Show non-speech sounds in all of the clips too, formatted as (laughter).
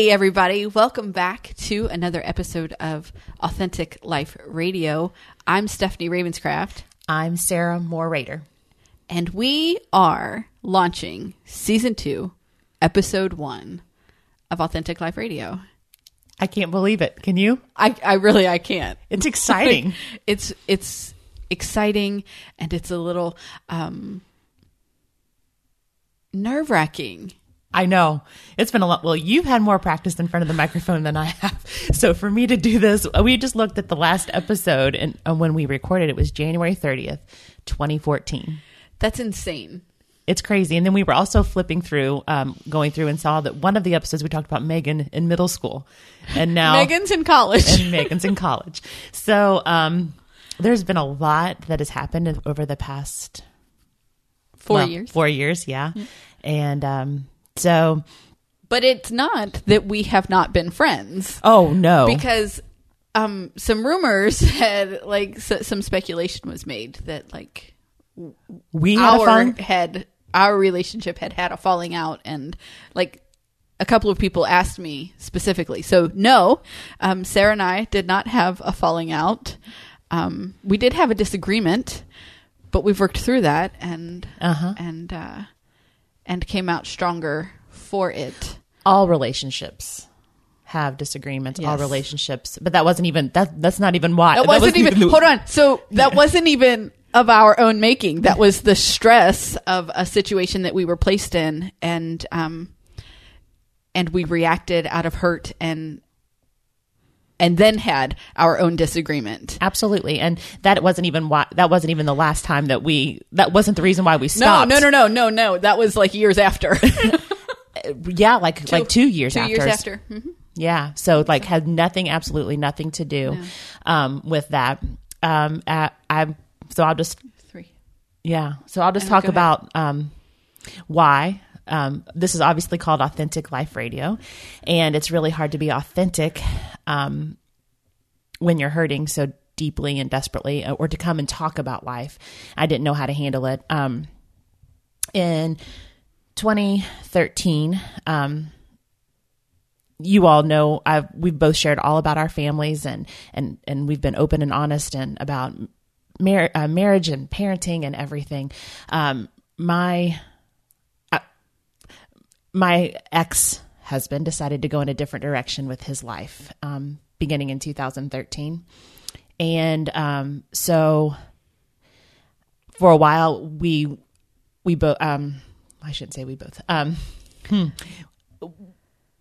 Hey, everybody. Welcome back to another episode of Authentic Life Radio. I'm Stephanie Ravenscraft, I'm Sarah Moore Raider. and we are launching season two, episode one of Authentic Life Radio. I can't believe it. Can you? I, I really, I can't. It's exciting. (laughs) it's, it's exciting and it's a little, um, nerve wracking. I know. It's been a lot. Well, you've had more practice in front of the microphone than I have. (laughs) So for me to do this, we just looked at the last episode and uh, when we recorded it was January 30th, 2014. That's insane. It's crazy. And then we were also flipping through, um, going through and saw that one of the episodes we talked about Megan in middle school. And now (laughs) Megan's in college. and Megan's in college. So um, there's been a lot that has happened over the past Four well, years. Four years, yeah. And um, so, But it's not that we have not been friends oh no, because um, some rumors (laughs) had like s- some speculation was made that like we had our had our relationship had had a falling out and like a couple of people asked me specifically. So no, um, Sarah and I did not have a falling out. Um, we did have a disagreement, but we've worked through that and Uh-huh. and uh, and came out stronger for it. All relationships have disagreements. All relationships, but that wasn't even that. That's not even why. That wasn't even. the- hold on. So that wasn't even of our own making. That was the stress of a situation that we were placed in, and um, and we reacted out of hurt and and then had our own disagreement. Absolutely, and that wasn't even why. That wasn't even the last time that we. That wasn't the reason why we stopped. no, no, no, no, no. That was like years after. (laughs) Yeah, like like two years Two after. years after. Mhm. Yeah. So like had nothing, absolutely nothing to do um, with that. Um, uh, I so I'll just Three. yeah. So I'll just Uh, talk about um, why. Um, this is obviously called Authentic Life Radio, and it's really hard to be authentic um, when you're hurting so deeply and desperately, uh, or to come and talk about life. I didn't know how to handle it. Um, in 2013, um, you all know I've we've both shared all about our families and and and we've been open and honest and about mar- uh, marriage and parenting and everything. Um, my my ex husband decided to go in a different direction with his life, um, beginning in 2013, and um, so for a while we we both um, I shouldn't say we both um,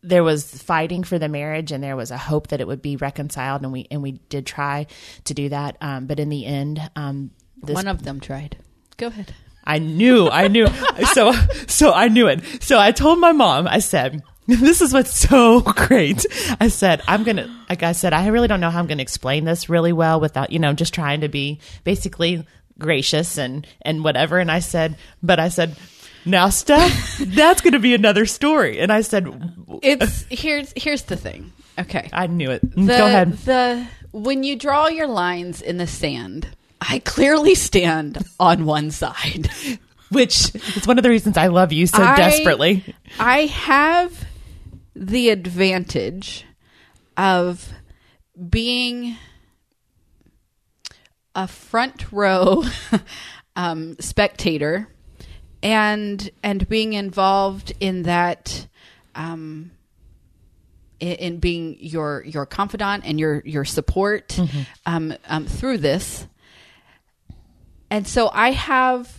there was fighting for the marriage and there was a hope that it would be reconciled and we and we did try to do that um, but in the end um, this One of them tried. Go ahead. I knew I knew. (laughs) So so I knew it. So I told my mom I said this is what's so great. I said I'm gonna like I said I really don't know how I'm gonna explain this really well without you know just trying to be basically gracious and and whatever. And I said but I said now Steph (laughs) that's gonna be another story. And I said It's here's here's the thing. Okay. I knew it. The, go ahead. The when you draw your lines in the sand, I clearly stand on one side. (laughs) which is one of the reasons I love you so I- desperately. I have the advantage of being a front row (laughs) um, spectator and and being involved in that um, in, in being your your confidant and your your support um, um, through this. And so I have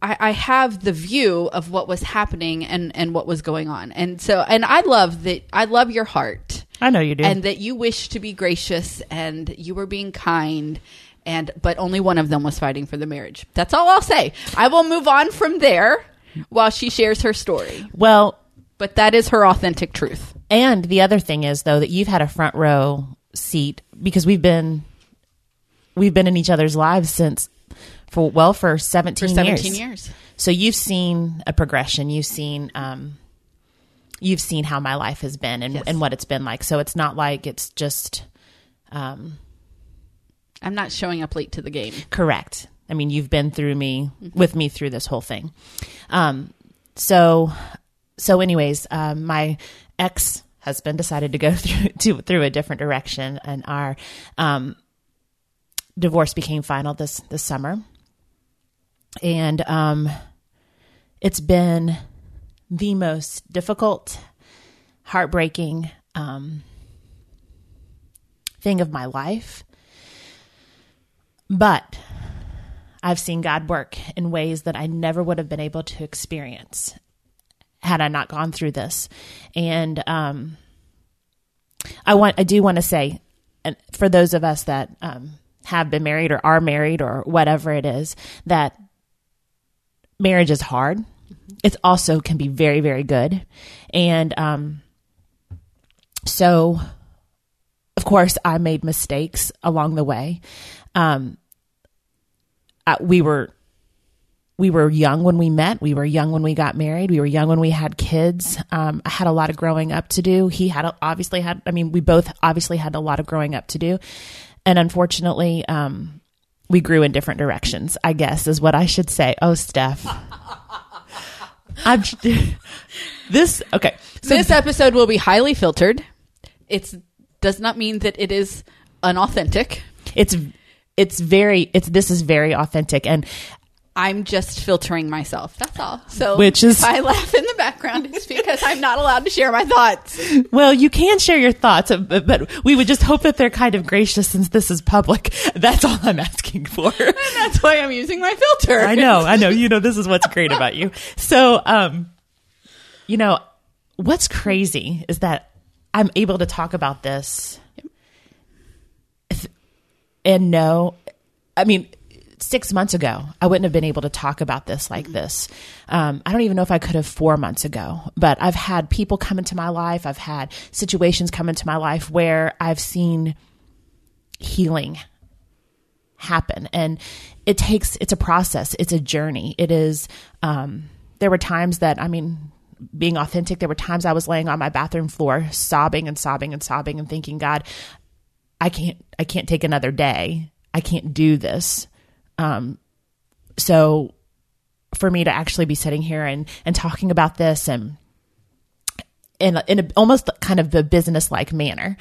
I, I have the view of what was happening and, and what was going on. And so and I love that I love your heart I know you do. and that you wish to be gracious and you were being kind and but only one of them was fighting for the marriage. That's all I'll say. I will move on from there while she shares her story. well, But that is her authentic truth. and the other thing is though that you've had a front row seat because we've been we've been in each other's lives since for well for 17, For 17 years. years. So you've seen a progression. You've seen um you've seen how my life has been and Yes. and what it's been like. So it's not like it's just um I'm not showing up late to the game. Correct. I mean, you've been through me with me through this whole thing. Um, so, so anyways, um, my ex husband decided to go (laughs) through to, through a different direction, and our um, divorce became final this this summer. And um, it's been the most difficult, heartbreaking um, thing of my life. But I've seen God work in ways that I never would have been able to experience had I not gone through this. And um, I want, I do want to say, and for those of us that um, have been married or are married or whatever it is, that marriage is hard. It also can be very, very good. And um, so, of course, I made mistakes along the way. Um, I, we were we were young when we met. We were young when we got married. We were young when we had kids. Um, I had a lot of growing up to do. He had obviously had. I mean, we both obviously had a lot of growing up to do, and unfortunately, um, we grew in different directions. I guess is what I should say. Oh, Steph, (laughs) I'm this okay. So this episode will be highly filtered. It's does not mean that it is unauthentic. It's it's very it's this is very authentic and I'm just filtering myself. That's all. So Which is- if I laugh in the background, it's because I'm not allowed to share my thoughts. well you can share your thoughts uh, but, but we would just hope that they're kind of gracious since this is public (laughs) that's all i'm asking for (laughs) And that's why I'm using my filter. i know i know you know this is what's great about you so um you know what's crazy is that i'm able to talk about this and know i mean six months ago i wouldn't have been able to talk about this like this. Um, i don't even know if i could have four months ago but i've had people come into my life. I've had situations come into my life where i've seen healing happen. And it takes it's a process. It's a journey. It is um, there were times that i mean being authentic there were times i was laying on my bathroom floor sobbing and sobbing and sobbing and thinking god i can't i can't take another day. I can't do this um, so for me to actually be sitting here and and talking about this and in in a, almost kind of a business like manner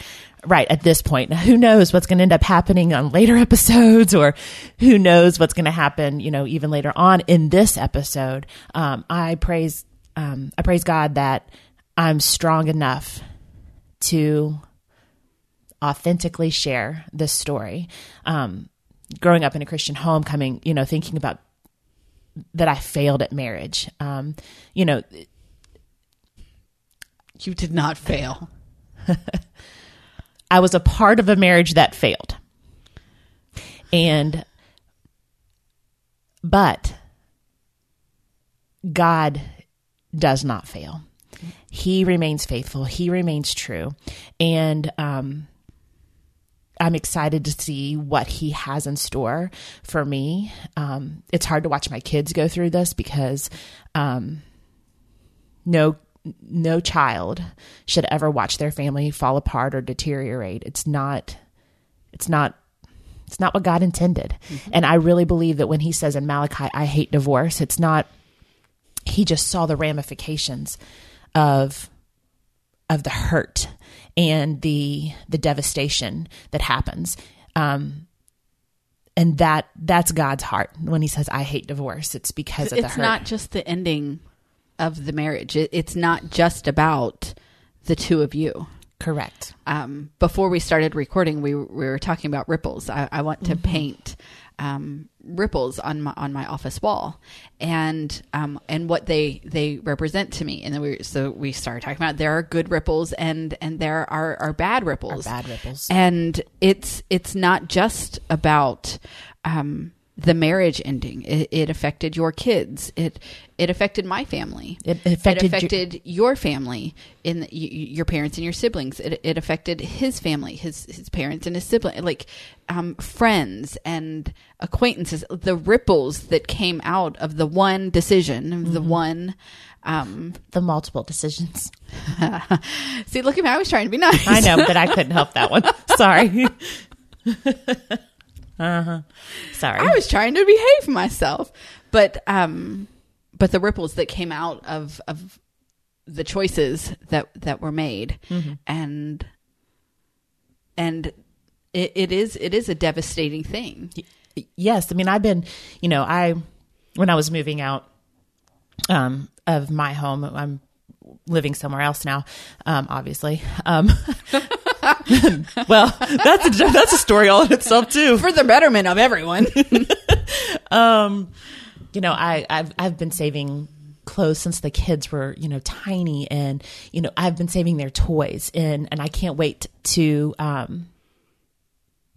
right at this point. Now, who knows what's going to end up happening on later (laughs) episodes or who knows what's going to happen you know even later on in this episode. Um, i praise um, i praise god that i'm strong enough to authentically share this story. Um, growing up in a christian home coming you know thinking about that i failed at marriage um, you know You did not fail. (laughs) I was a part of a marriage that failed. And, but God does not fail. He remains faithful. He remains true. And, um, I'm excited to see what he has in store for me. Um, it's hard to watch my kids go through this because um, no no child should ever watch their family fall apart or deteriorate. It's not it's not it's not what God intended. And I really believe that when he says in Malachi, I hate divorce, it's not he just saw the ramifications of of the hurt and the the devastation that happens. Um and that that's God's heart when he says I hate divorce. It's because of the It's hurt. not just the ending of the marriage. It, it's not just about the two of you. correct. um, before we started recording, we, we were talking about ripples. I, I want to paint um, ripples on my on my office wall, and um, and what they they represent to me. And then we so we started talking about there are good ripples and and there are are bad ripples, bad ripples. and it's it's not just about. Um, the marriage ending. It, it affected your kids. It it affected my family. It affected it your- affected your family in the, your parents and your siblings. It, it affected his family his his parents and his sibling like um, friends and acquaintances. The ripples that came out of the one decision the one um, the multiple decisions. (laughs) see look at me. I was trying to be nice. I know, but I couldn't help that one. (laughs) Sorry. (laughs) uh-huh. Sorry. I was trying to behave myself, but um, but the ripples that came out of of the choices that that were made Mm-hmm. and and it, it is it is a devastating thing yes i mean i've been you know i when i was moving out um of my home i'm living somewhere else now um obviously um (laughs) (laughs) well that's a that's a story all in itself too. For the betterment of everyone. (laughs) Um you know i i've i've been saving clothes since the kids were you know tiny and you know i've been saving their toys and and i can't wait to um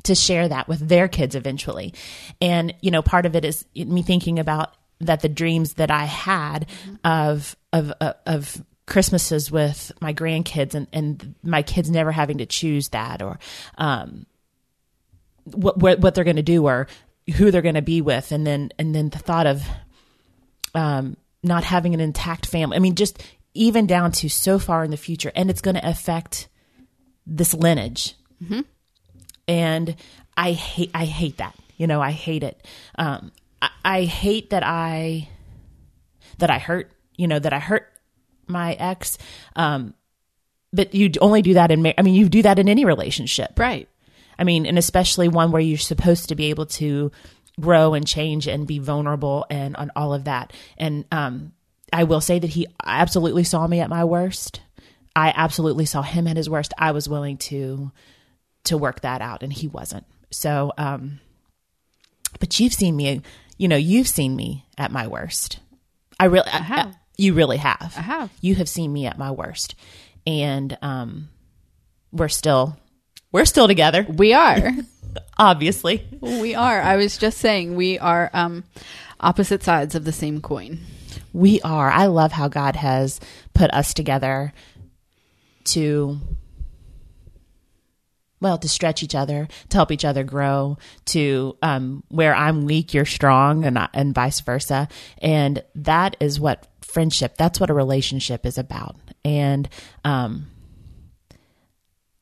to share that with their kids eventually. And you know part of it is me thinking about that the dreams that i had of of of, of christmases with my grandkids and and my kids never having to choose that or um what what, what they're going to do or who they're going to be with. And then and then the thought of um not having an intact family. I mean just even down to so far in the future and it's going to affect this lineage. And i hate i hate that. You know i hate it. Um I, I hate that i that i hurt you know that i hurt my ex um but you only do that in ma- i mean you do that in any relationship right I mean, and especially one where you're supposed to be able to grow and change and be vulnerable and on all of that. And um, I will say that he absolutely saw me at my worst. I absolutely saw him at his worst. I was willing to to work that out, and he wasn't. So, um, but you've seen me. You know, you've seen me at my worst. I really I have. You really have. I have. You have seen me at my worst, and um, we're still we're still together we are (laughs) obviously. we are i was just saying we are um opposite sides of the same coin We are. I love how God has put us together to well, to stretch each other, to help each other grow, to um, where I'm weak, you're strong, and and vice versa. And that is what friendship. That's what a relationship is about. And um,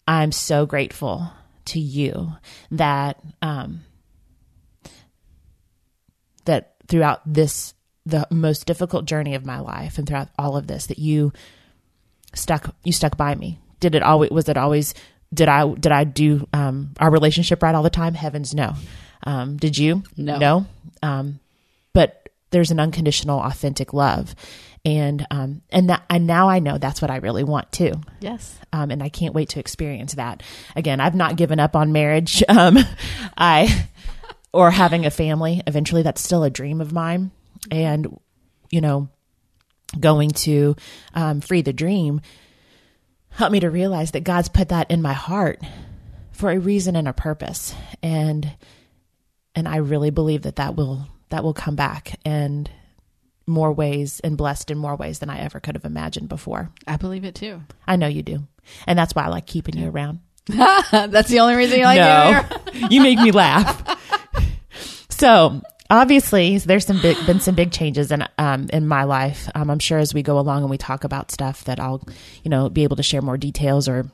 I'm so grateful to you that um, that throughout this the most difficult journey of my life and throughout all of this that you stuck you stuck by me did it always was it always did i did i do um our relationship right all the time heavens no um did you No. no um but there's an unconditional authentic love. And um and that and now i know that's what i really want too. Yes. Um, and I can't wait to experience that. Again, I've not given up on marriage, (laughs) um, I or having a family. Eventually, that's still a dream of mine, and you know, going to um, free the dream helped me to realize that God's put that in my heart for a reason and a purpose, and and I really believe that that will that will come back and more ways and blessed in more ways than I ever could have imagined before. i believe it too I know you do. And that's why I like keeping you around. (laughs) that's the only reason you like no, (laughs) you make me laugh. so obviously, there's some big, been some big changes in um, in my life. Um, I'm sure as we go along and we talk about stuff that I'll, you know, be able to share more details or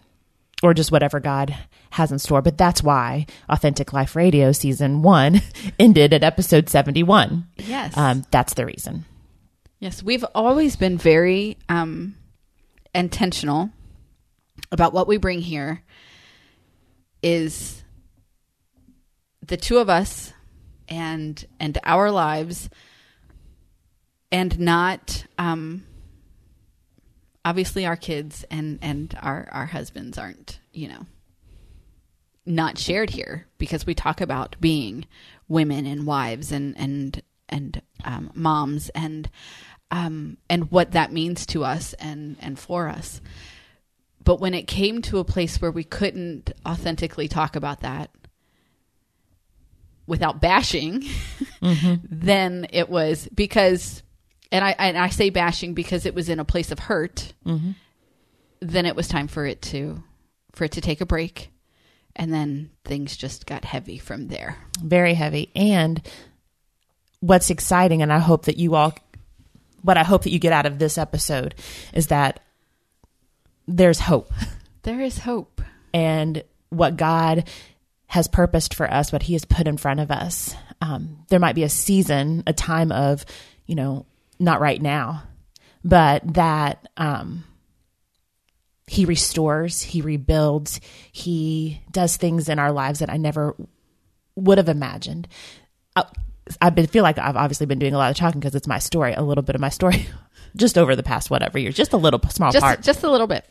or just whatever God has in store. But that's why Authentic Life Radio season one (laughs) ended at episode 71. yes Um, that's the reason. Yes, we've always been very um, intentional about what we bring here. Is the two of us and and our lives, and not um, obviously our kids and and our our husbands aren't you know not shared here because we talk about being women and wives and and and um, moms and um, and what that means to us and and for us. But when it came to a place where we couldn't authentically talk about that without bashing, (laughs) then it was because, and I and I say bashing because it was in a place of hurt. Then it was time for it to for it to take a break, and then things just got heavy from there. very heavy. And what's exciting, and I hope that you all, what I hope that you get out of this episode is that there's hope. (laughs) There is hope. and what God has purposed for us, what He has put in front of us. Um, there might be a season, a time of, you know, not right now, but that um, he restores, he rebuilds, he does things in our lives that I never would have imagined. I, I been, feel like I've obviously been doing a lot of talking because it's my story, a little bit of my story, (laughs) just over the past whatever years, just a little small Just part. just a little bit.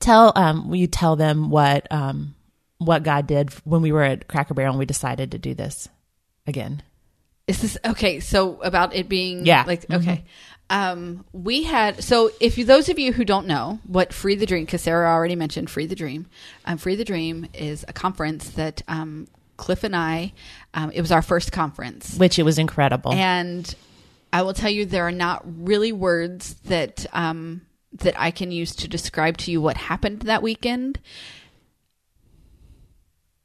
Tell um, will you tell them what um, what God did when we were at Cracker Barrel and we decided to do this again? Is this okay? So about it being Yeah. like okay. Um, we had so if you those of you who don't know what Free the Dream, because Sarah already mentioned Free the Dream. Um, Free the Dream is a conference that um, Cliff and I. Um, it was our first conference, Which it was incredible. and I will tell you there are not really words that um, that I can use to describe to you what happened that weekend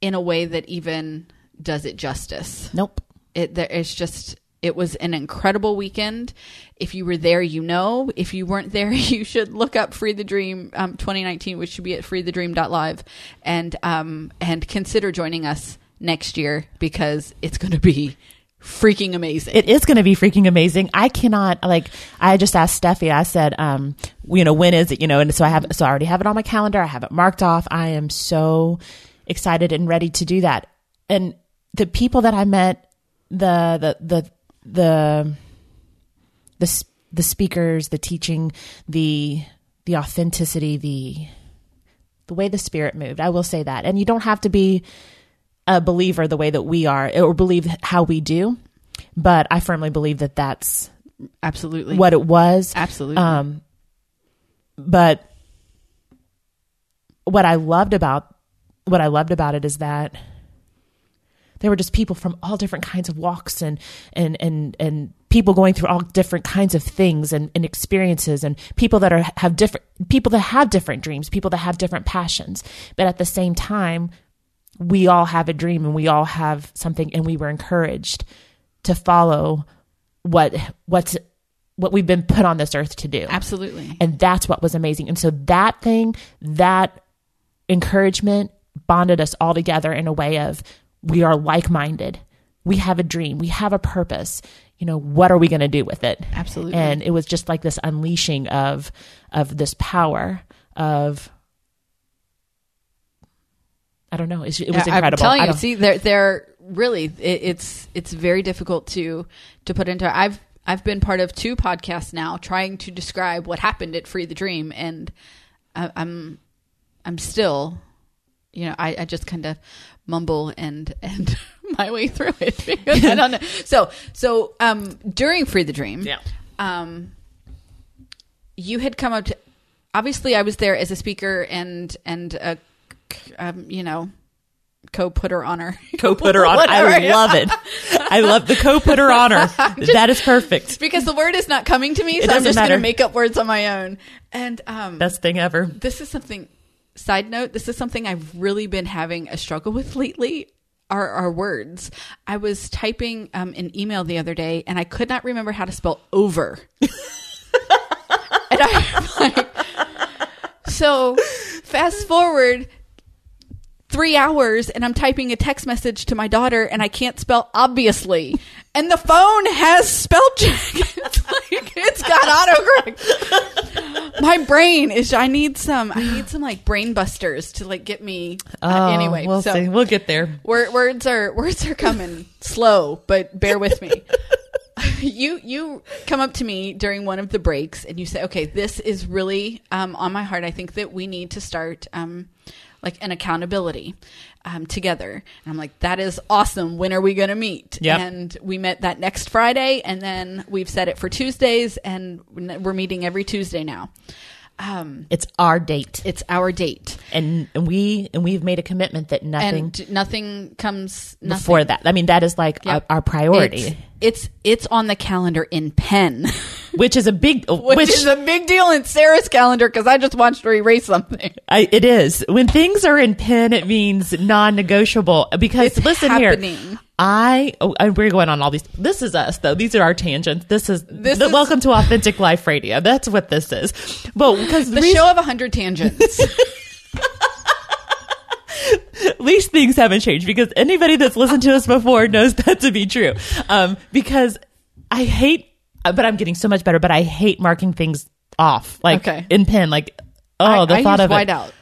in a way that even does it justice nope. It is just it was an incredible weekend if you were there you know if you weren't there (laughs) you should look up free the dream um, 2019 which should be at freethedream.live and um and consider joining us next year because it's going to be freaking amazing It is going to be freaking amazing. I cannot like. I just asked Steffi. I said, um, you know, when is it? You know, and so I have. So I already have it on my calendar. I have it marked off. I am so excited and ready to do that. And the people that I met, the the the the the the speakers, the teaching, the the authenticity, the the way the spirit moved. I will say that. And you don't have to be a believer the way that we are or believe how we do, but I firmly believe that that's absolutely what it was. absolutely Um, but what I loved about what I loved about it is that there were just people from all different kinds of walks and and and and people going through all different kinds of things and, and experiences and people that are have different people that have different dreams people that have different passions. But at the same time we all have a dream and we all have something and we were encouraged to follow what what's what we've been put on this earth to do. Absolutely. And that's what was amazing. And so that thing that encouragement bonded us all together in a way of we are like-minded. We have a dream. We have a purpose. You know what are we going to do with it? Absolutely. and it was just like this unleashing of of this power of i don't know. It's, it was incredible I'm telling you, see, they're they're really it, it's it's very difficult to to put into. I've I've been part of two podcasts now, trying to describe what happened at Free the Dream, and I, I'm I'm still, you know, I, I just kind of mumble and and (laughs) my way through it (laughs) because I (laughs) don't know. So so um during Free the Dream, Yeah. um, you had come up to. Obviously, I was there as a speaker and and a, um, you know, co-putter honor. co-putter honor i love it i love the co-putter honor that is perfect because the word is not coming to me, so I'm just going to make up words on my own. And um, best thing ever this is something. Side note: This is something I've really been having a struggle with lately. Are our words? I was typing um, an email the other day, and I could not remember how to spell over. (laughs) and I'm like, so fast forward three hours and I'm typing a text message to my daughter and I can't spell obviously. And the phone has spell check. (laughs) It's like it's got autocorrect. My brain is I need some I need some like brain busters to like get me uh, anyway. Oh, we'll so see we'll get there wor- words are words are coming slow, but bear with me. (laughs) you you come up to me during one of the breaks and you say, "Okay, this is really um, on my heart. I think that we need to start um, like an accountability um, together." And I'm like, "That is awesome. When are we going to meet?" Yep. And we met that next Friday, and then we've set it for Tuesdays, and we're meeting every Tuesday now. Um, it's our date it's our date, and and we and we've made a commitment that nothing and nothing comes nothing. before that. I mean, that is like Yep. our, our priority, It's, it's it's on the calendar in pen, (laughs) which is a big, which, which, is a big deal in Sarah's calendar because I just watched her erase something. (laughs) I, it is. When things are in pen, it means non-negotiable. Because It's listen happening. here, I, oh, we're going on all these. This is us though. These are our tangents. This is This the, is- welcome to authentic life radio. That's what this is. But because The show of a hundred tangents. (laughs) at least things haven't changed because anybody that's listened to us before knows that to be true. Um, because I hate, Uh, but I'm getting so much better. But I hate marking things off, like Okay. in pen. Like, oh, I, the I thought of it. whiteout.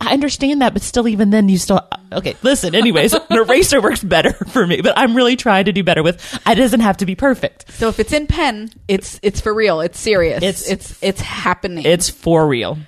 I understand that, but still, even then, you still okay. Listen, anyways, (laughs) an eraser works better (laughs) for me, but I'm really trying to do better with. It doesn't have to be perfect. So if it's in pen, it's it's for real. It's serious. It's- It's it's it's happening. It's for real.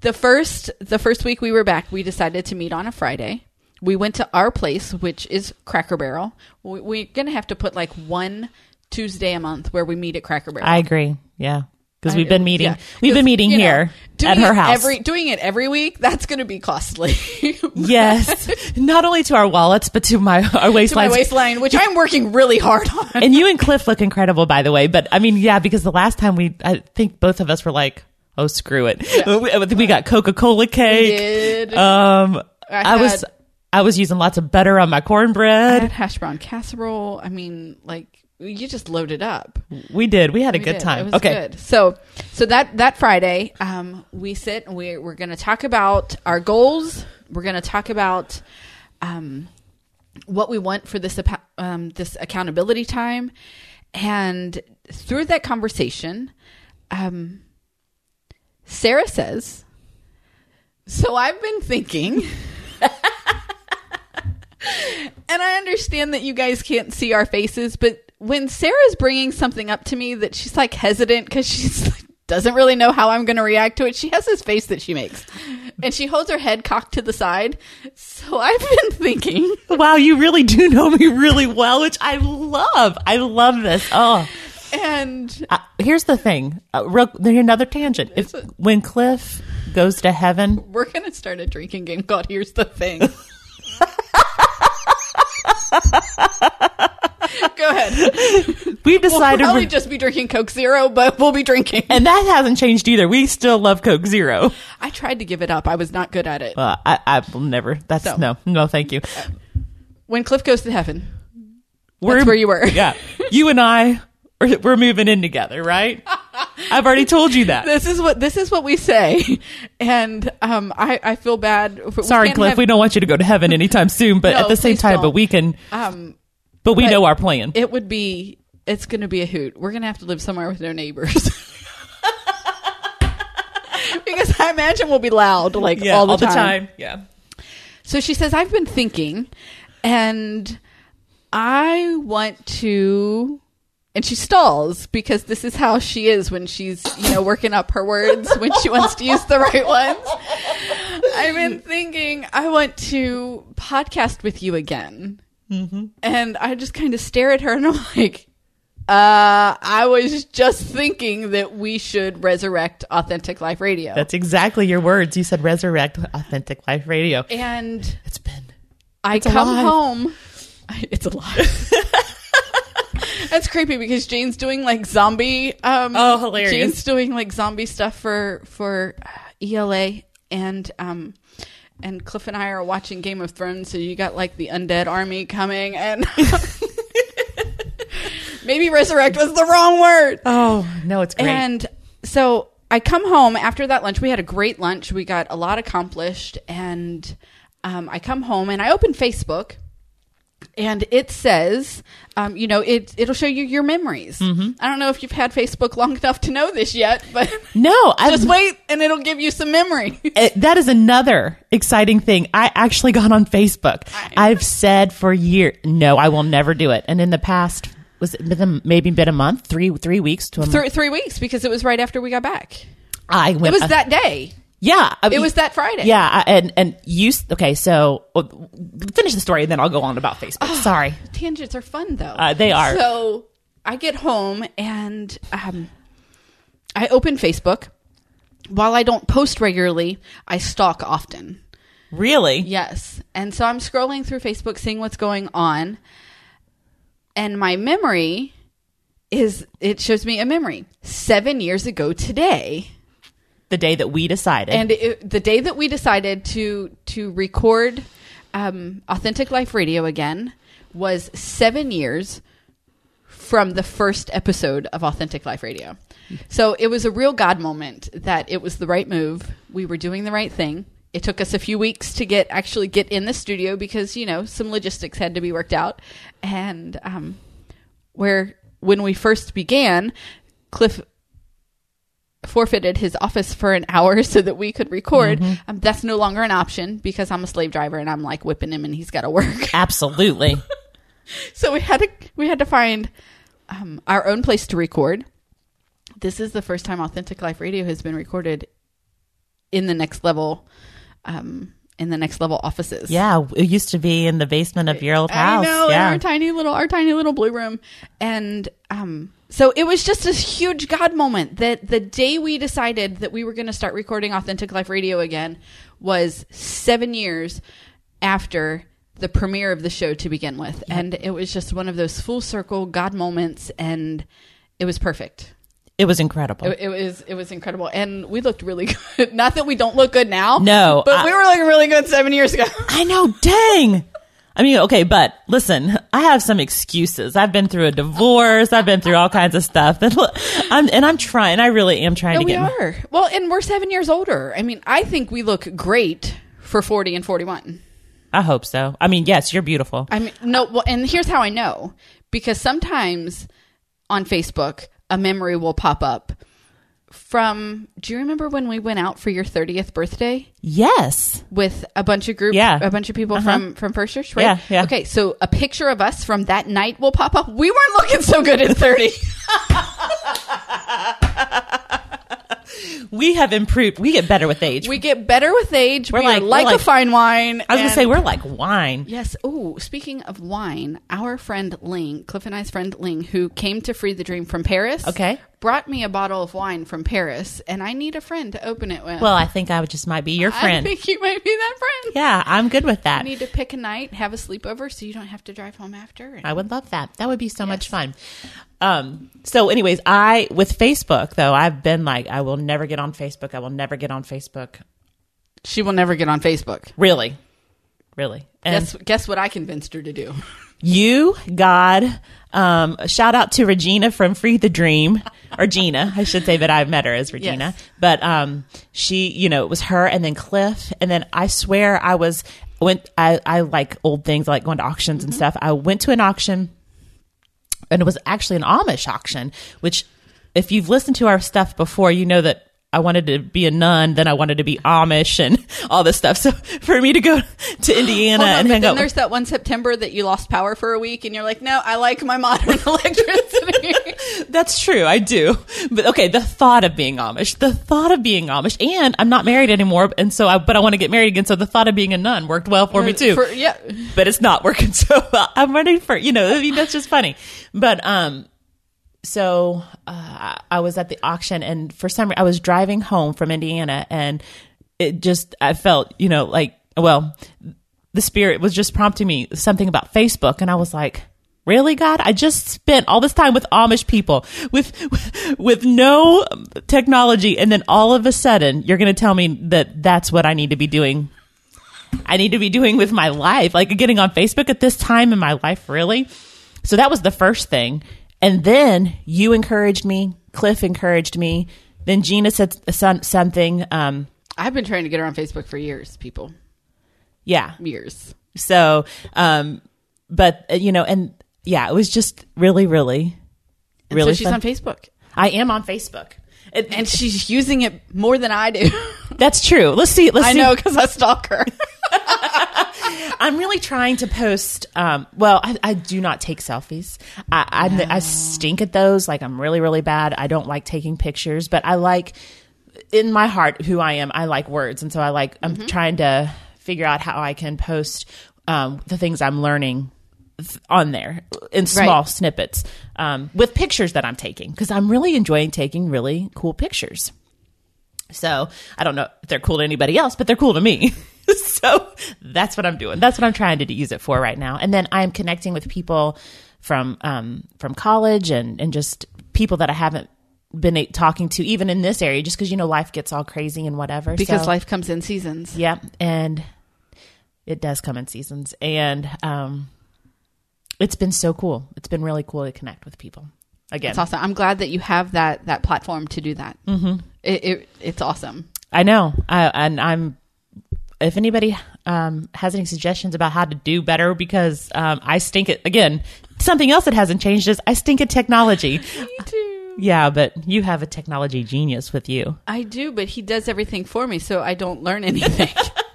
the first the first week we were back, we decided to meet on a Friday. We went to our place, which is Cracker Barrel. We, we're gonna have to put like one Tuesday a month where we meet at Cracker Barrel. I agree. Yeah, because we've been meeting. yeah. we've been meeting know, here doing at her it house. Every, doing it every week, that's going to be costly. (laughs) yes, not only to our wallets, but to my our to my waistline, which I'm working really hard on. and you and Cliff look incredible, by the way. But I mean, yeah, because the last time we, I think both of us were like, "Oh, screw it." We, we got Coca Cola cake. Um, I I, was I was using lots of butter on my I cornbread. had hash brown casserole. I mean, like you just loaded up. We did. We had a We good did. time. It was okay. good. So, so that that Friday, um, we sit and we we're going to talk about our goals. We're going to talk about um, what we want for this um, this accountability time, and through that conversation, um, Sarah says, "So I've been thinking." (laughs) and I understand that you guys can't see our faces, but when Sarah's bringing something up to me that she's like hesitant because she's (laughs) doesn't really know how I'm going to react to it, she has this face that she makes, and she holds her head cocked to the side. So (laughs) I've been thinking, (laughs) Wow, you really do know me really well, which I love. I love this. Oh, and uh, here's the thing. Uh, real, another tangent. If when Cliff goes to heaven, we're going to start a drinking game called "Here's the Thing." (laughs) Go ahead. (laughs) we've decided We'll probably we're, just be drinking Coke Zero, but we'll be drinking. and that hasn't changed either. We still love Coke Zero. I tried to give it up. I was not good at it. Uh, I, I will never. That's So. no, no, thank you. When Cliff goes to heaven, We're where you were. (laughs) Yeah, you and I, we're, we're moving in together, right? I've already told you that. this is what this is what we say, and um, I I feel bad. We Sorry, can't Cliff. have- we don't want you to go to heaven anytime soon, but No, at the same time, don't. but we can. um, But we but know our plan. it would be it's going to be a hoot. We're going to have to live somewhere with no neighbors. (laughs) because I imagine we'll be loud like yeah, all the time. Yeah. So she says, I've been thinking, and I want to. And she stalls because this is how she is when she's, you know, working up her words when she wants to use the right ones. I've been thinking I want to podcast with you again. And I just kind of stare at her and I'm like, uh, I was just thinking that we should resurrect Authentic Life Radio. That's exactly your words. You said resurrect authentic life radio. and It's been. I It's come alive. home. It's alive. (laughs) That's creepy because Jane's doing like zombie. Um, Oh, hilarious. Jane's doing like zombie stuff for for uh, ELA, and um, and Cliff and I are watching Game of Thrones. So you got like the undead army coming, and (laughs) maybe resurrect was the wrong word. Oh no, it's great. And so I come home after that lunch. We had a great lunch. We got a lot accomplished. And um, I come home and I open Facebook. And it says, um, you know, it it'll show you your memories. Mm-hmm. I don't know if you've had Facebook long enough to know this yet, but (laughs) no, I (laughs) just wait and it'll give you some memory. (laughs) it, that is another exciting thing. I actually got on Facebook. I've said for years, no, I will never do it. And in the past, was it been maybe been a month, three three weeks to a month? three, three weeks because it was right after we got back. I went. It was that day. Yeah, I It was that Friday. Yeah, and and you. Okay, so uh, finish the story, and then I'll go on about Facebook. Oh, Sorry. tangents are fun though. Uh, they are. So I get home and um, I open Facebook. While I don't post regularly, I stalk often. Really? Yes. And so I'm scrolling through Facebook, seeing what's going on. And my memory is it shows me a memory seven years ago today. The day that we decided. And it, the day that we decided to to record um, Authentic Life Radio again was seven years from the first episode of Authentic Life Radio. So it was a real God moment that it was the right move. We were doing the right thing. It took us a few weeks to get actually get in the studio because you know some logistics had to be worked out, and um, we're when we first began, Cliff forfeited his office for an hour (laughs) so that we could record. Um, that's no longer an option because I'm a slave driver and I'm like whipping him and he's got to work. (laughs) Absolutely. so we had to we had to find um, our own place to record. This is the first time Authentic Life Radio has been recorded in the next level, um, in the next level offices. yeah, it used to be in the basement of your old house. I know in yeah. our tiny little our tiny little blue room, and um, so it was just this huge God moment that the day we decided that we were going to start recording Authentic Life Radio again was seven years after the premiere of the show to begin with, and it was just one of those full circle God moments, and it was perfect. It was incredible. It, it was it was incredible, and we looked really (laughs) good. Not that we don't look good now, No, but I- we were looking really good seven years ago. I know, dang. (laughs) I mean, okay, but listen, (laughs) I have some excuses. I've been through a divorce. I've been through all kinds of stuff. And, (laughs) look, I'm, and I'm trying, I really am trying No, to we get. are. Well, and we're seven years older. I mean, I think we look great for 40 and 41. I hope so. I mean, yes, you're beautiful. I mean, no, well, and here's how I know because sometimes on Facebook, a memory will pop up from, do you remember when we went out for your 30th birthday? Yes. with a bunch of group, Yeah. a bunch of people Uh-huh. from from First Church, right? Yeah, yeah. Okay, so a picture of us from that night will pop up. We weren't looking so good at thirty. (laughs) We have improved. We get better with age. we get better with age. We're we like- like, we're a like- fine wine. I was going to say, we're like wine. Yes. Oh, speaking of wine, our friend Ling, Cliff and I's friend Ling, who came to Free the Dream from Paris, Okay. brought me a bottle of wine from Paris, and I need a friend to open it with. Well, I think I just might be your friend. I think you might be that friend. Yeah, I'm good with that. need to pick a night, have a sleepover, so you don't have to drive home after. and- I would love that. That would be so much fun. Um, so anyways, I, with Facebook though, I've been like, I will never get on Facebook. I will never get on Facebook. she will never get on Facebook. Really. Really. And Guess guess what I convinced her to do. you, God, um, shout out to Regina from Free the Dream, or Gina, I should say, but I've met her as (laughs) Regina. Yes. But um, she, you know, it was her and then Cliff. And then I swear I was, went, I, I like old things, I like going to auctions and stuff. I went to an auction and it was actually an Amish auction, which if you've listened to our stuff before, you know that I wanted to be a nun, then I wanted to be Amish and (laughs) all this stuff. So (laughs) for me to go to Indiana on, and then out, there's that one September that you lost power for a week, and you're like, no, I like my modern (laughs) electricity. That's true. I do. But okay, the thought of being Amish, the thought of being Amish, and I'm not married anymore, and so I, but I want to get married again. So the thought of being a nun worked well for me too. For- yeah, but it's not working (laughs) so well. I'm ready for you know. I mean, that's just funny. But um, so uh, I was at the auction, and for some, reason, I was driving home from Indiana, and it just I felt you know like well, the spirit was just prompting me something about Facebook, and I was like. Really, God? I just spent all this time with Amish people, with (laughs) with no technology, and then all of a sudden, you're going to tell me that that's what I need to be doing I need to be doing with my life, like getting on Facebook at this time in my life, really. So that was the first thing. And then you encouraged me, Cliff encouraged me. Then Gina said some, something. Um, I've been trying to get her on Facebook for years, people, yeah. years. So, um, but uh, you know, and yeah, it was just really, really, And really. so she's fun. on Facebook, I am on Facebook, It- and she's using it more than I do. (laughs) that's true. Let's see. Let's I see. know because I stalk her. (laughs) I'm really trying to post. Um, well, I, I do not take selfies. I, I, I stink at those. Like I'm really, really bad. I don't like taking pictures, but I like in my heart who I am. I like words, and so I like. I'm trying to figure out how I can post um, the things I'm learning on there in small Right. snippets um, with pictures that I'm taking because I'm really enjoying taking really cool pictures. So I don't know if they're cool to anybody else, but they're cool to me. (laughs) so that's what I'm doing. That's what I'm trying to use it for right now. And then I'm connecting with people from um, from college and and just people that I haven't been a- talking to even in this area, just because you know life gets all crazy and whatever. because So- life comes in seasons. yeah, and it does come in seasons, and um, it's been so cool. It's been really cool to connect with people again. It's awesome. I'm glad that you have that that platform to do that. Mm-hmm. It, it it's awesome. I know. I, and I'm, if anybody um, has any suggestions about how to do better because um, I stink at again. Something else that hasn't changed is I stink at technology. (laughs) Me too. Yeah, but you have a technology genius with you. I do, but he does everything for me, so I don't learn anything. (laughs)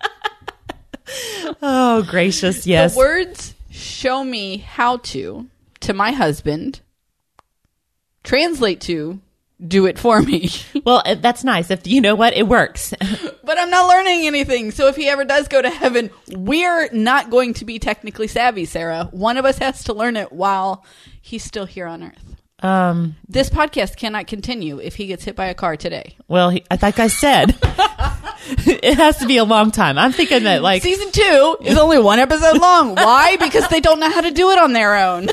Oh, gracious, (laughs) yes. The words show me how to, to my husband, translate to, do it for me. (laughs) well, uh, that's nice. If you know what, it works. (laughs) but I'm not learning anything. So if he ever does go to heaven, we're not going to be technically savvy, Sarah. One of us has to learn it while he's still here on earth. Um, This podcast cannot continue if he gets hit by a car today. well, he, like I said, (laughs) it has to be a long time. I'm thinking that like Season two is only one episode long. Why? Because they don't know how to do it on their own.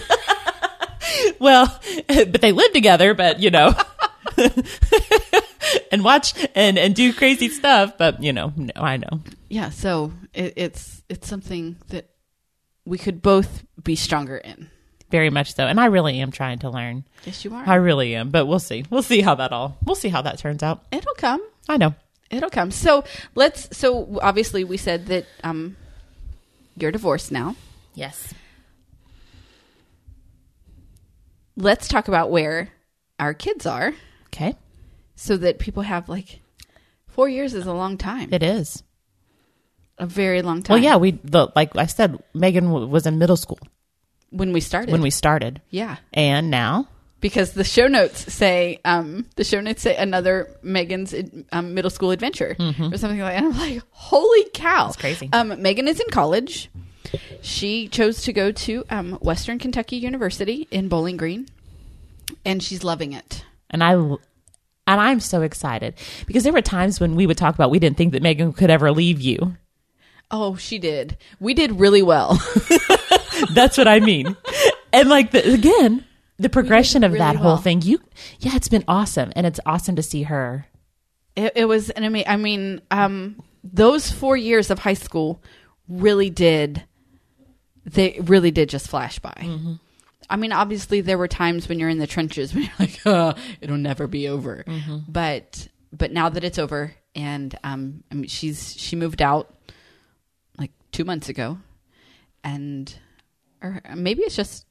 (laughs) well, but they live together, but you know. (laughs) and watch and and do crazy stuff, but you know, no, I know. Yeah, so it, it's it's something that we could both be stronger in. Very much so. And I really am trying to learn. Yes, you are. I really am, but we'll see. We'll see how that all. We'll see how that turns out. It'll come. I know. It'll come. So let's. So obviously, we said that um, you're divorced now. Yes. Let's talk about where our kids are, Okay. so that people have like four years is a long time, It is. a very long time. Well, yeah, we the like I said, Megan w- was in middle school when we started. when we started, yeah, and now because the show notes say um, the show notes say another Megan's um, middle school adventure or something like that. And I'm like, holy cow, That's crazy. Um, Megan is in college. She chose to go to um, Western Kentucky University in Bowling Green, and she's loving it. and I and I'm so excited because there were times when we would talk about we didn't think that Megan could ever leave you. Oh, she did. We did really well. (laughs) That's what I mean. and like the, again, the progression of really that whole well. thing, you yeah, it's been awesome, and it's awesome to see her. it, it was an amazing. I mean, um, those four years of high school really did. They really did just flash by. I mean, obviously, there were times when you're in the trenches (laughs) when you're like, uh, "It'll never be over." But but now that it's over, and um, I mean, she's she moved out like two months ago, and or maybe it's just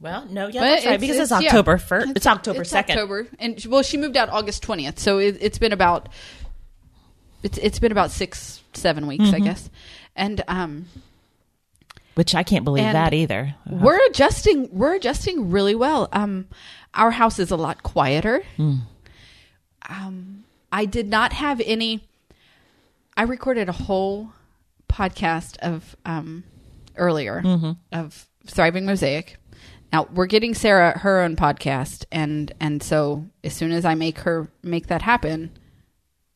Well, no, yeah, But that's right it's- because it's, it's-. October first. It's, October it's second. October, and well, she moved out August twentieth, so it, it's been about it's it's been about six seven weeks, Mm-hmm. I guess, and um, which I can't believe that either. we're adjusting we're adjusting really well. Um, our house is a lot quieter. Hmm. Um, I did not have any. I recorded a whole podcast of um earlier Mm-hmm. of thriving mosaic. Now we're getting Sarah her own podcast, and and so as soon as I make her make that happen,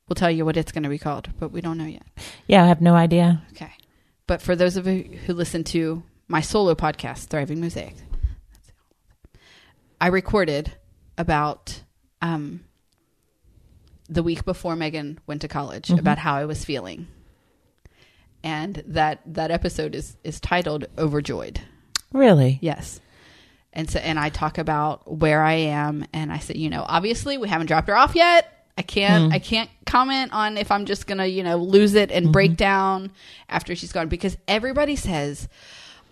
we'll tell you what it's going to be called, but we don't know yet. Yeah, I have no idea. Okay. But for those of you who listen to my solo podcast, Thriving Mosaic, I recorded about um, the week before Megan went to college about how I was feeling. And that that episode is is titled Overjoyed. Really? Yes. And so and I talk about where I am and I said, you know, obviously we haven't dropped her off yet. I can't hmm. I can't comment on if I'm just going to, you know, lose it and break mm-hmm. down after she's gone because everybody says,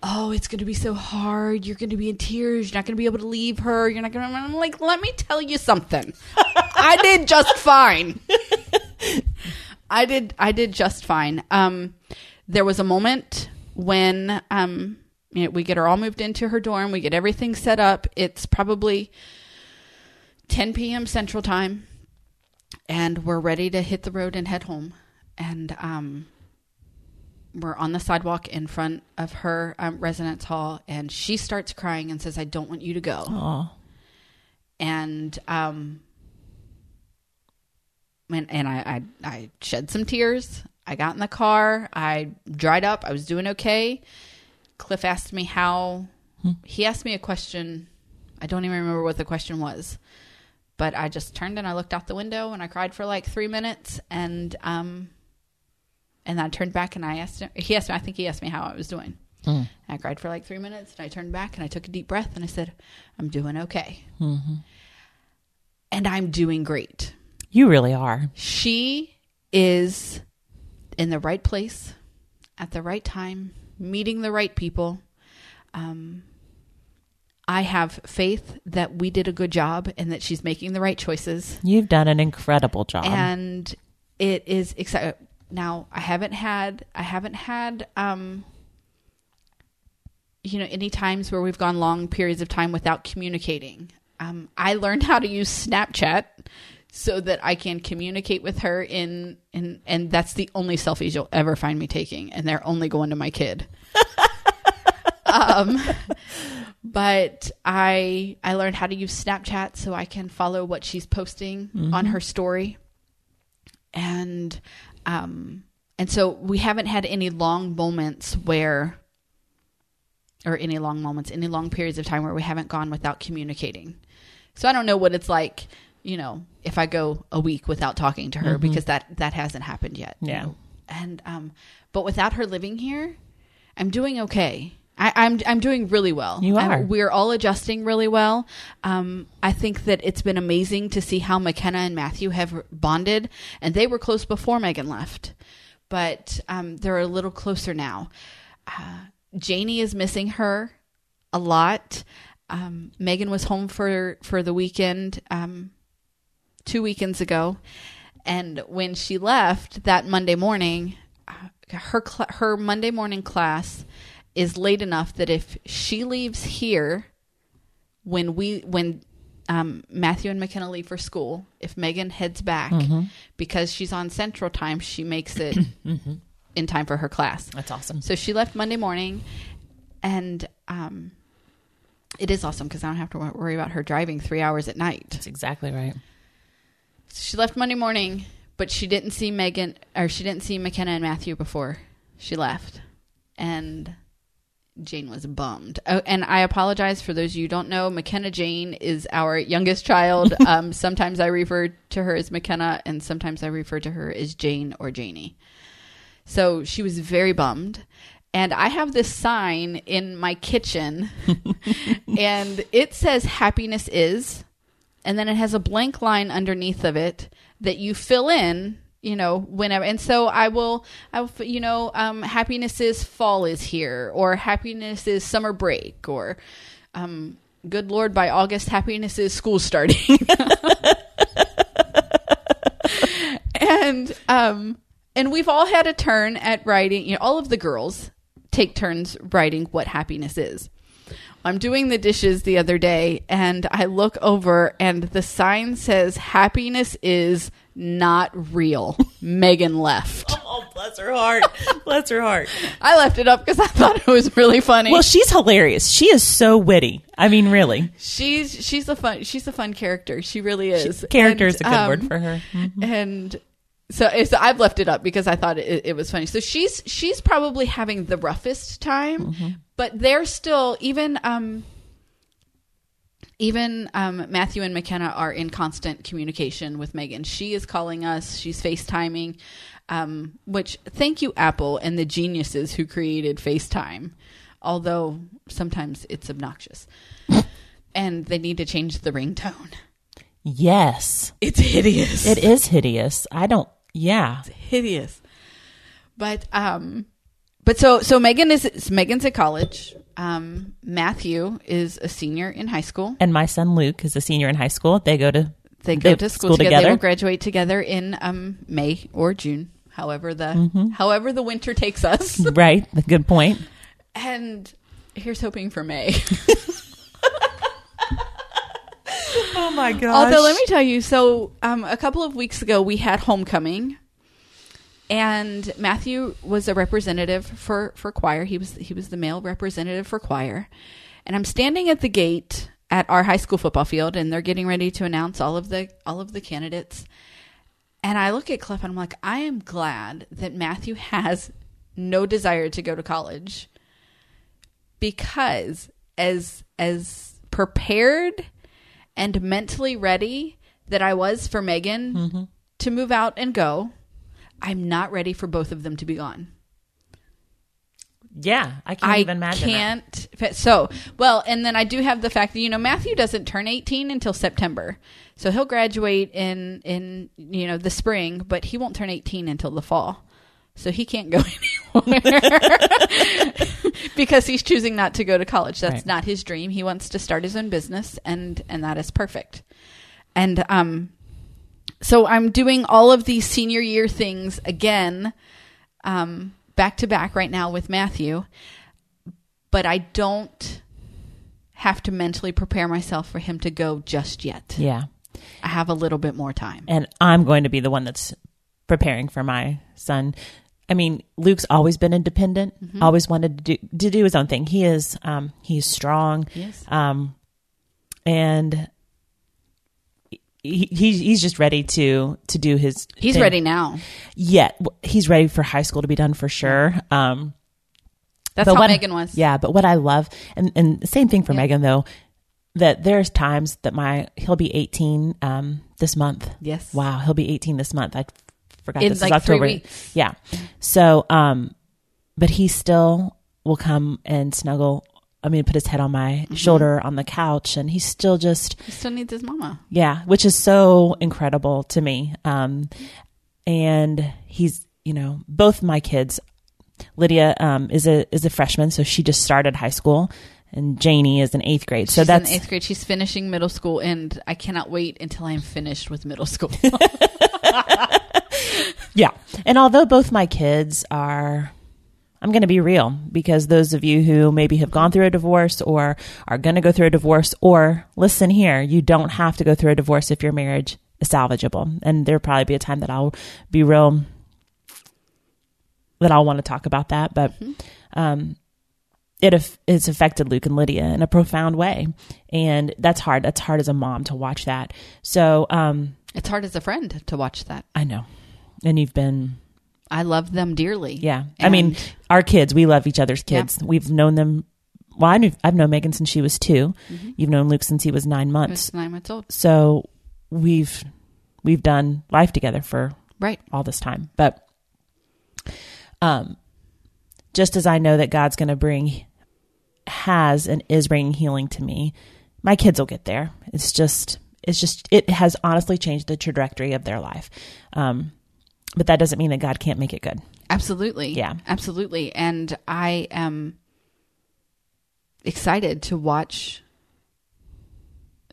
"Oh, it's going to be so hard. You're going to be in tears. You're not going to be able to leave her. You're not going to I'm like, "Let me tell you something. (laughs) I did just fine." (laughs) I did I did just fine. Um there was a moment when um you know, we get her all moved into her dorm, we get everything set up. It's probably 10 p.m. Central Time, and we're ready to hit the road and head home. And um, we're on the sidewalk in front of her um, residence hall, and she starts crying and says, "I don't want you to go." Oh, and um and, and I, I I shed some tears. I got in the car. I dried up. I was doing okay. Cliff asked me how. Hmm. He asked me a question. I don't even remember what the question was, but I just turned and I looked out the window and I cried for like three minutes and um, and I turned back and I asked him. He asked me. I think he asked me how I was doing. And I cried for like three minutes and I turned back and I took a deep breath and I said, "I'm doing okay." Mm-hmm. And I'm doing great you really are. she is in the right place at the right time, meeting the right people. Um, I have faith that we did a good job and that she's making the right choices. You've done an incredible job. And it is exciting. Now, I haven't had, I haven't had, um, you know, any times where we've gone long periods of time without communicating. Um, I learned how to use Snapchat so that I can communicate with her in, in, and that's the only selfies you'll ever find me taking, and they're only going to my kid. (laughs) um, but I I learned how to use Snapchat so I can follow what she's posting on her story, and um, and so we haven't had any long moments where, or any long moments, any long periods of time where we haven't gone without communicating. So I don't know what it's like, you know, if I go a week without talking to her because that that hasn't happened yet. you Yeah. know. and um, but without her living here, I'm doing okay. I, I'm I'm doing really well. You I'm- are. we're all adjusting really well. Um, I think that it's been amazing to see how McKenna and Matthew have bonded, and they were close before Megan left, but um, they're a little closer now. Uh, Janie is missing her a lot. Um, Megan was home for for the weekend um, two weekends ago, and when she left that Monday morning, her cl- her Monday morning class is late enough that if she leaves here when we when um, Matthew and McKenna leave for school, if Megan heads back because she's on Central Time, she makes it (coughs) in time for her class. That's awesome. So she left Monday morning, and um, it is awesome because I don't have to worry about her driving three hours at night. That's exactly right. She left Monday morning, but she didn't see Megan or she didn't see McKenna and Matthew before she left, and Jane was bummed. Oh, and I apologize for those of you who don't know. McKenna Jane is our youngest child. (laughs) um, sometimes I refer to her as McKenna, and sometimes I refer to her as Jane or Janie. So she was very bummed. And I have this sign in my kitchen, (laughs) (laughs) and it says happiness is, and then it has a blank line underneath of it that you fill in you know whenever and so i will i will you know um happiness is fall is here or happiness is summer break or um good lord by august happiness is school starting. (laughs) And um and we've all had a turn at writing you know all of the girls take turns writing what happiness is I'm doing the dishes the other day and I look over and the sign says happiness is not real. (laughs) Megan left. Oh, bless her heart. bless her heart. (laughs) I left it up because I thought it was really funny. Well, she's hilarious. She is so witty. I mean, really. she's she's a fun she's a fun character. She really is. Character And, is a good um, word for her. Mhm. And so, so I've left it up because I thought it, it was funny. So she's she's probably having the roughest time, but they're still even um even um, Matthew and McKenna are in constant communication with Megan. She is calling us. She's FaceTiming. Um, which thank you Apple and the geniuses who created FaceTime. Although sometimes it's obnoxious, (laughs) and they need to change the ringtone. Yes. It's hideous. It is hideous. I don't, yeah. It's hideous. But um but so so Megan is Megan's at college. Um Matthew is a senior in high school. And my son Luke is a senior in high school. They go to They go They- to school, school together. They will graduate together in um May or June, however the Mm-hmm. however the winter takes us. (laughs) right. Good point. and here's hoping for May. (laughs) (laughs) Oh my gosh. Although let me tell you, so um, a couple of weeks ago we had homecoming, and Matthew was a representative for for choir. He was he was the male representative for choir, and I'm standing at the gate at our high school football field, and they're getting ready to announce all of the all of the candidates. And I look at Cliff and I'm like, I am glad that Matthew has no desire to go to college because as as prepared and mentally ready that I was for Megan mm-hmm. to move out and go, I'm not ready for both of them to be gone. Yeah. I can't I even imagine that. can't. fit- So, well, and then I do have the fact that you know Matthew doesn't turn 18 until September, so he'll graduate in in you know the spring, but he won't turn 18 until the fall, so he can't go (laughs) anywhere. (laughs) because he's choosing not to go to college. That's Right. not his dream. He wants to start his own business, and and that is perfect. And um, so I'm doing all of these senior year things again, um, back to back right now with Matthew, but I don't have to mentally prepare myself for him to go just yet. Yeah. I have a little bit more time. and I'm going to be the one that's preparing for my son. I mean, Luke's always been independent, Mm-hmm. always wanted to do, to do his own thing. He is, um, he's strong, Yes. um, and he, he's he's just ready to to do his. He's thing. ready now. Yeah, he's ready for high school to be done for sure. Um, That's But how what- Megan was. Yeah, but what I love, and and the same thing for Megan though, that there's times that my he'll be 18 um, this month. Yes. Wow, he'll be 18 this month. I forgot In, this like, is three October. weeks. Yeah. So, um, but he still will come and snuggle. I mean, put his head on my Mm-hmm. shoulder on the couch, and he still just He still needs his mama. yeah, which is so incredible to me. Um, and he's, you know, both my kids. Lydia um, is a is a freshman, so she just started high school, and Janie is in eighth grade. So She's that's in eighth grade. She's finishing middle school, and I cannot wait until I'm finished with middle school. (laughs) (laughs) yeah. And although both my kids are, I'm going to be real because those of you who maybe have gone through a divorce or are going to go through a divorce, or listen here, you don't have to go through a divorce if your marriage is salvageable. And there'll probably be a time that I'll be real, that I'll want to talk about that. But, um, it it's affected Luke and Lydia in a profound way, and that's hard. That's hard as a mom to watch that. So, um, it's hard as a friend to watch that. I know, and you've been I love them dearly. yeah. I mean, our kids, we love each other's kids. We've known them. Well, I knew, I've known Megan since she was 2 Mm-hmm. You've known Luke since he was nine months. was nine months old. So we've we've done life together for Right. all this time. But um, just as I know that God's going to bring, has and is bringing healing to me, my kids will get there. It's just, it's just, it has honestly changed the trajectory of their life. Um, but that doesn't mean that God can't make it good. Absolutely. Yeah. Absolutely. And I am excited to watch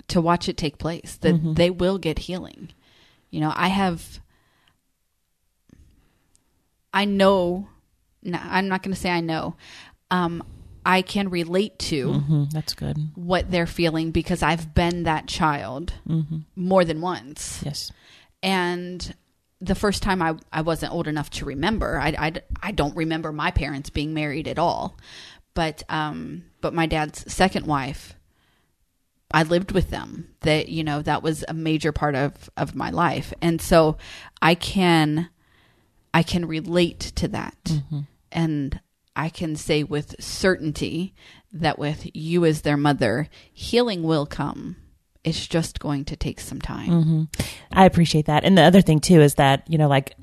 to watch it take place. That Mm-hmm. they will get healing. You know, I have I know no, I'm not going to say I know. Um I can relate to hmm that's good. what they're feeling because I've been that child Mm-hmm. more than once. Yes. and the first time I, I wasn't old enough to remember I, I, I don't remember my parents being married at all but um but my dad's second wife I lived with them that you know that was a major part of of my life and so I can I can relate to that and I can say with certainty that with you as their mother healing will come it's just going to take some time I appreciate that. And the other thing too is that, you know, like,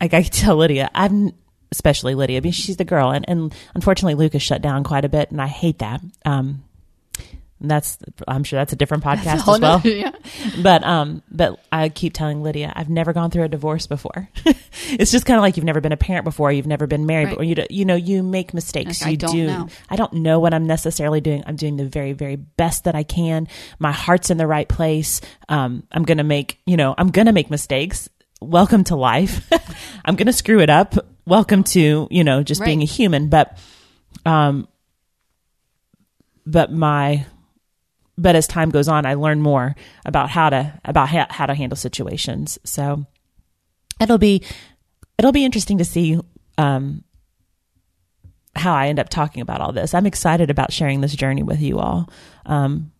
like I (laughs) tell Lydia, I'm especially Lydia I mean, she's the girl and, and unfortunately Lucas shut down quite a bit and I hate that. Um, and that's, I'm sure that's a different podcast Oh, as well. no, yeah. (laughs) But, um, but I keep telling Lydia, I've never gone through a divorce before. (laughs) it's just kind of like you've never been a parent before. You've never been married Right. before. You, do, you know, you make mistakes. Like, I don't do. know. I don't know what I'm necessarily doing. I'm doing the very, very best that I can. My heart's in the right place. Um, I'm going to make, you know, I'm going to make mistakes. Welcome to life. (laughs) I'm going to screw it up. Welcome to, you know, just being a human. But, um, but my, but as time goes on, I learn more about how to, about how, how to handle situations. So it'll be, it'll be interesting to see, um, how I end up talking about all this. I'm excited about sharing this journey with you all. Um,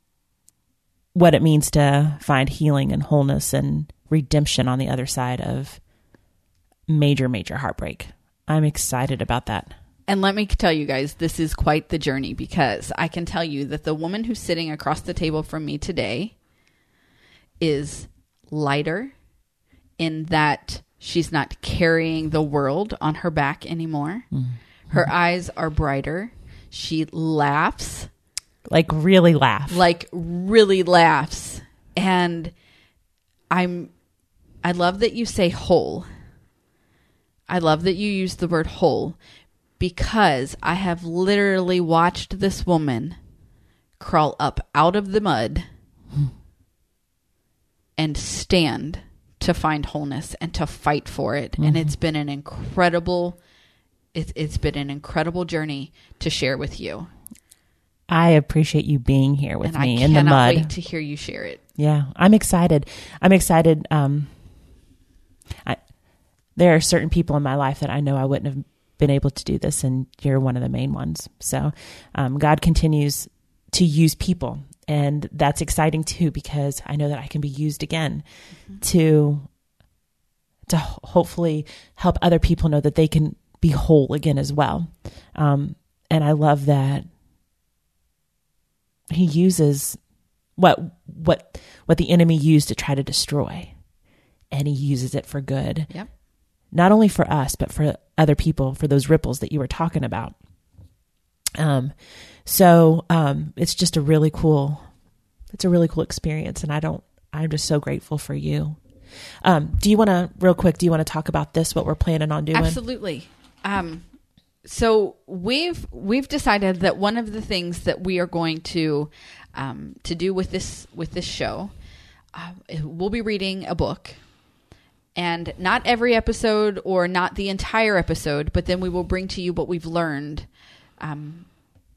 what it means to find healing and wholeness and redemption on the other side of major, major heartbreak. I'm excited about that. And let me tell you guys, this is quite the journey because I can tell you that the woman who's sitting across the table from me today is lighter in that she's not carrying the world on her back anymore. Mm-hmm. Her eyes are brighter. She laughs, Like, really laugh. like really laughs. And I'm I love that you say whole. I love that you use the word whole because I have literally watched this woman crawl up out of the mud and stand to find wholeness and to fight for it. Mm-hmm. And it's been an incredible it's it's been an incredible journey to share with you. I appreciate you being here with and me in the mud. Wait to hear you share it. Yeah, I'm excited. I'm excited. Um, I, there are certain people in my life that I know I wouldn't have been able to do this, and you're one of the main ones. So, um, God continues to use people, and that's exciting too because I know that I can be used again mm-hmm. to to hopefully help other people know that they can be whole again as well. Um, and I love that he uses what what what the enemy used to try to destroy and he uses it for good yep. not only for us but for other people for those ripples that you were talking about. Um so um it's just a really cool it's a really cool experience and i don't i'm just so grateful for you. Um do you want to real quick do you want to talk about this what we're planning on doing? Absolutely. Um so we've we've decided that one of the things that we are going to um, to do with this with this show, uh, we'll be reading a book, and not every episode or not the entire episode, but then we will bring to you what we've learned. Um,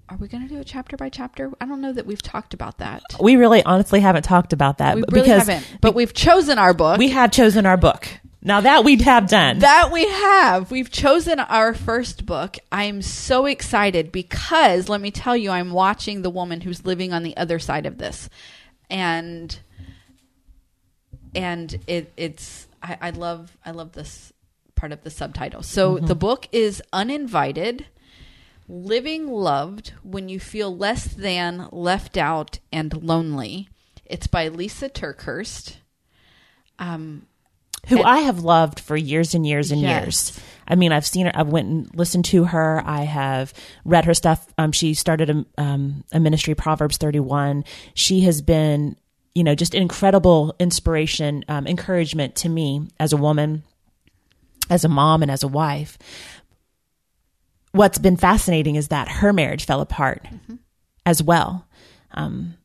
are we going to do a chapter by chapter? I don't know that we've talked about that. We really, honestly, haven't talked about that. We really haven't. But we've chosen our book. We have chosen our book. Now that we'd have done. That we have. We've chosen our first book. I'm so excited because let me tell you, I'm watching the woman who's living on the other side of this. And and it it's I, I love I love this part of the subtitle. So mm-hmm. the book is Uninvited. Living Loved When You Feel Less Than, Left Out, and Lonely. It's by Lisa TerKeurst. Um, who and, I have loved for years and years and yes. years. I mean, I've seen her. I went and listened to her. I have read her stuff. Um, she started a, um, a ministry, Proverbs 31. She has been, you know, just incredible inspiration, um, encouragement to me as a woman, as a mom, and as a wife. What's been fascinating is that her marriage fell apart mm-hmm. as well. Um,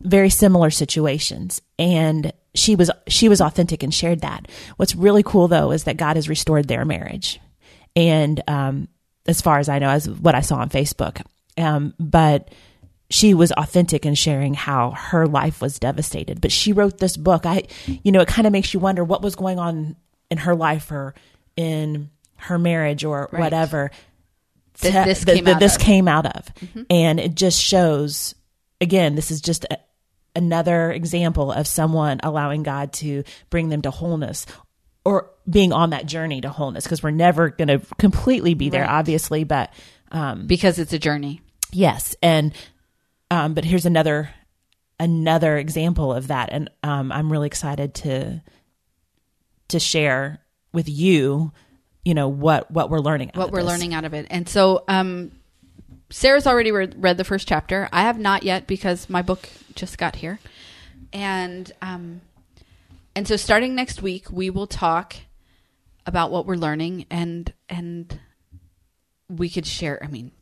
very similar situations, and she was she was authentic and shared that. What's really cool though is that God has restored their marriage, and um, as far as I know, as what I saw on Facebook, um, but she was authentic in sharing how her life was devastated. But she wrote this book. I, you know, it kind of makes you wonder what was going on in her life or in her marriage or right. whatever. That this, came, th- this came out of, mm-hmm. and it just shows. Again, this is just a, another example of someone allowing God to bring them to wholeness or being on that journey to wholeness because we're never going to completely be there, right. obviously, but um, because it's a journey. Yes, and um, but here's another another example of that, and um, I'm really excited to to share with you, you know what what we're learning, what we're this. learning out of it, and so um, Sarah's already read, read the first chapter. I have not yet because my book just got here, and um, and so starting next week we will talk about what we're learning and and we could share. I mean,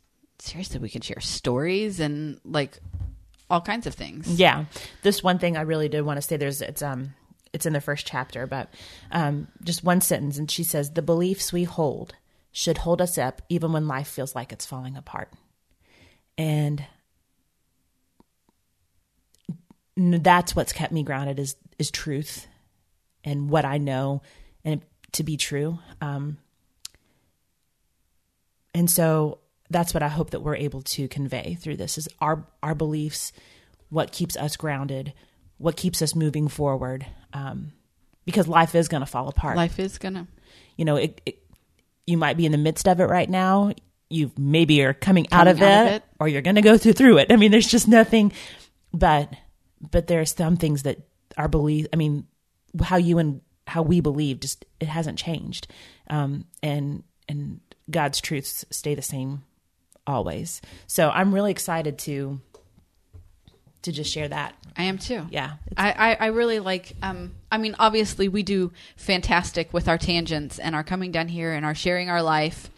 seriously, we could share stories and like all kinds of things. Yeah, this one thing I really did want to say. There's it's um it's in the first chapter, but um, just one sentence, and she says the beliefs we hold should hold us up even when life feels like it's falling apart. And that's what's kept me grounded is is truth and what I know and to be true. Um, and so that's what I hope that we're able to convey through this is our our beliefs, what keeps us grounded, what keeps us moving forward. Um, because life is going to fall apart. Life is going to, you know, it, it, you might be in the midst of it right now. You maybe are coming, coming out, of, out it, of it, or you're going to go through through it. I mean, there's just nothing, but but there are some things that our belief i mean how you and how we believe just it hasn't changed um, and and god's truths stay the same always so i'm really excited to to just share that. I am too. Yeah. I, I, I really like um I mean obviously we do fantastic with our tangents and our coming down here and our sharing our life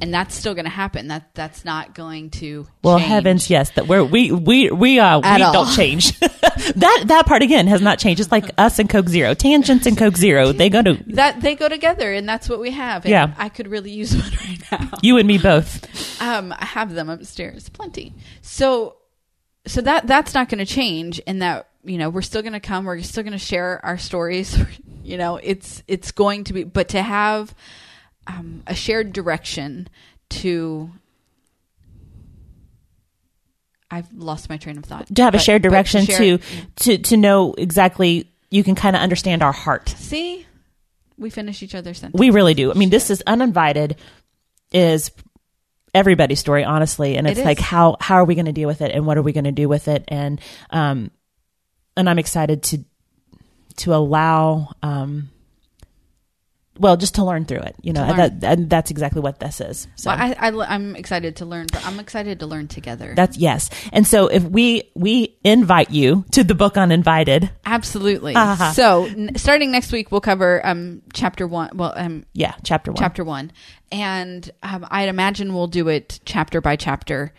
and that's still going to happen that that's not going to Well, change. heavens, yes, that we're we we we uh At we all. don't change. (laughs) that that part again has not changed. It's like us and Coke Zero, tangents and Coke Zero. They go to (laughs) that they go together and that's what we have and Yeah. I could really use (laughs) one right now you and me both. um I have them upstairs plenty so so that that's not going to change in that you know we're still going to come we're still going to share our stories you know it's it's going to be but to have um, a shared direction to I've lost my train of thought. To have a shared but direction to to to know exactly. You can kind of understand our heart. see we finish each other's sentences. We really do. I mean, this is uninvited. Is everybody's story, honestly, and it's It like how how are we going to deal with it, and what are we going to do with it, and um, and I'm excited to to allow um, well, just to learn through it. You know, learn. that, that that's exactly what this is. So. Well, I, I, am excited to learn, but I'm excited to learn together. that's yes, and so if we we invite you to the book Uninvited, Absolutely. Uh-huh. So, n- starting next week, we'll cover um, chapter one. Well, um, yeah, chapter one. chapter one, and um, I'd imagine we'll do it chapter by chapter.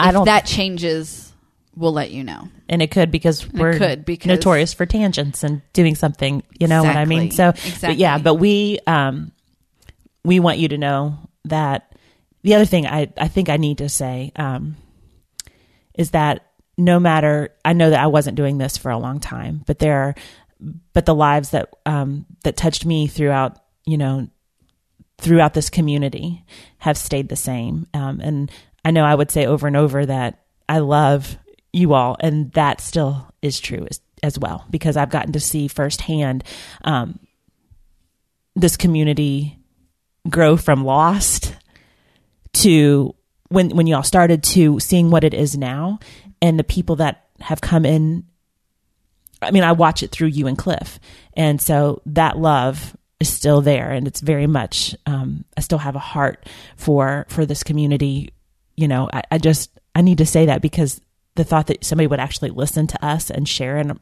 I don't, that changes, we'll let you know. and it could because we're could, because- notorious for tangents and doing something. You know what I mean? So, Exactly. but yeah, but we um we want you to know that the other thing I I think I need to say um is that no matter I know that I wasn't doing this for a long time, but there are but the lives that um that touched me throughout you know throughout this community have stayed the same. Um, and I know I would say over and over that I love you all, and that still is true as, as well because I've gotten to see firsthand um, this community grow from lost to when when y'all started to seeing what it is now, and the people that have come in. I mean, I watch it through you and Cliff, and so that love is still there, and it's very much. Um, I still have a heart for for this community. You know, I, I just I need to say that because the thought that somebody would actually listen to us and share in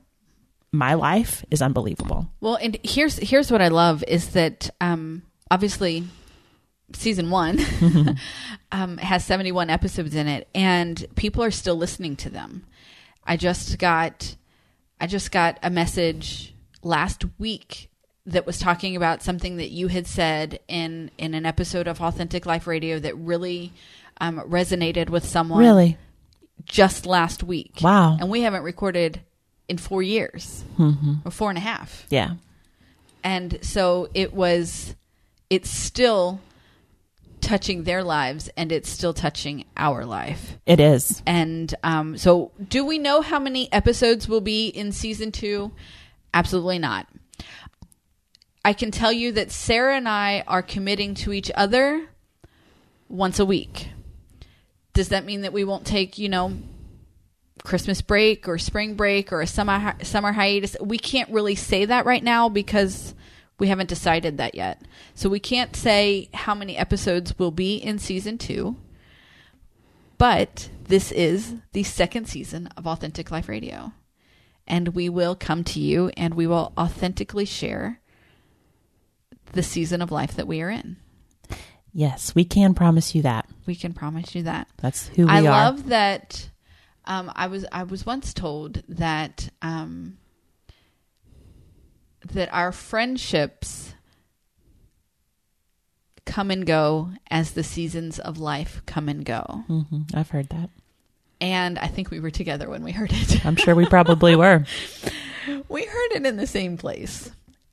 my life is unbelievable. Well, and here's here's what I love is that um, obviously season one (laughs) (laughs) um, has 71 episodes in it, and people are still listening to them. I just got I just got a message last week that was talking about something that you had said in in an episode of Authentic Life Radio that really um, resonated with someone Really? Just last week. Wow. And we haven't recorded in four years Mm-hmm. or four and a half Yeah. and so it was it's still touching their lives and it's still touching our life It is. and um, so do we know how many episodes will be in season two absolutely not i can tell you that sarah and i are committing to each other once a week does that mean that we won't take you know Christmas break or spring break or a summer summer hiatus. We can't really say that right now because we haven't decided that yet. So we can't say how many episodes will be in season 2. But this is the second season of Authentic Life Radio. And we will come to you and we will authentically share the season of life that we are in. Yes, we can promise you that. We can promise you that. That's who we are. I are. love that. Um, I was I was once told that um, that our friendships come and go as the seasons of life come and go. hmm I've heard that. And I think we were together when we heard it. I'm sure we probably were. (laughs) we heard it in the same place.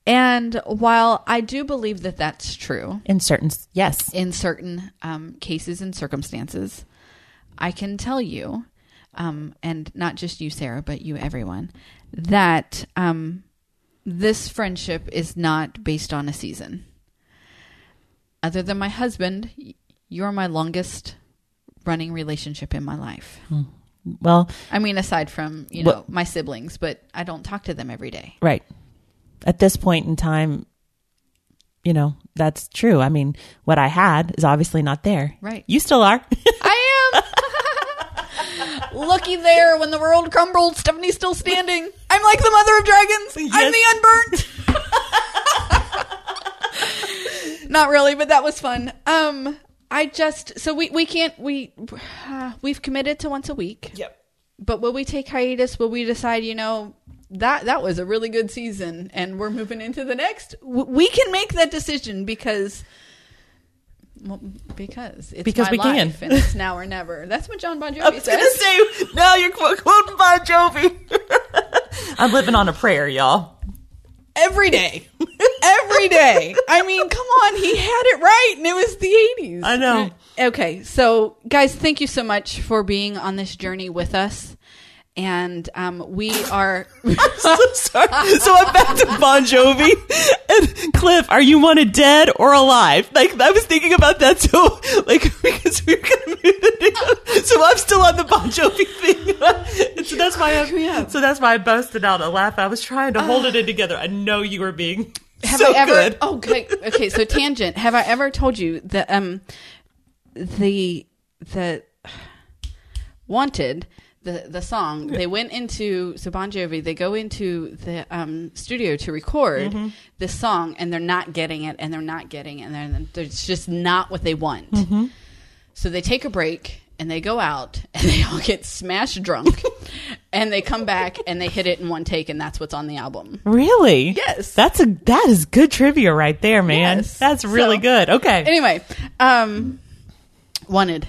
And while I do believe that that's true In certain, yes, in certain um, cases and circumstances, I can tell you, um, and not just you, Sarah, but you, everyone, that um, this friendship is not based on a season. Other than my husband, you're my longest running relationship in my life. well, I mean, aside from you know Well- my siblings, but I don't talk to them every day. right. At this point in time, you know, that's true. I mean, what I had is obviously not there. Right. You still are. I am. (laughs) Looky there, when the world crumbled, Stephanie's still standing. I'm like the mother of dragons. I'm the unburnt. Not really, but that was fun. Um, I just so we we can't we uh, we've committed to once a week. Yep. But will we take hiatus? Will we decide? You know that that was a really good season, and we're moving into the next. We can make that decision because. Well, because it's Because my we can. and it's now or never. That's what John Bon I Jovi was says. say now you're quoting Bon Jovi. (laughs) I'm living on a prayer, y'all. Every day, every day. I mean, come on, he had it right, and it was the '80s. I know. Okay, so guys, thank you so much for being on this journey with us, and um, we are. (laughs) so sorry. So I'm back to Bon Jovi (laughs) and Cliff. Are you wanted dead or alive? Like I was thinking about that. So (laughs) like because we were gonna move it. So I'm still on the Bon Jovi thing. So that's why I. So that's why I busted out a laugh. I was trying to hold it in together. I know you were being Have so I ever? good. Oh, okay. Okay. So tangent. Have I ever told you that um, the the (sighs) wanted the the song they went into so Bon Jovi they go into the um studio to record Mm-hmm. this song and they're not getting it and they're not getting it and they're, it's just not what they want. Mm-hmm. So they take a break and they go out (laughs) and they all get smashed drunk (laughs) and they come back and they hit it in one take and that's what's on the album. Really? Yes. That's a that is good trivia right there, man. Yes. That's really So- good. Okay. Anyway, um, wanted,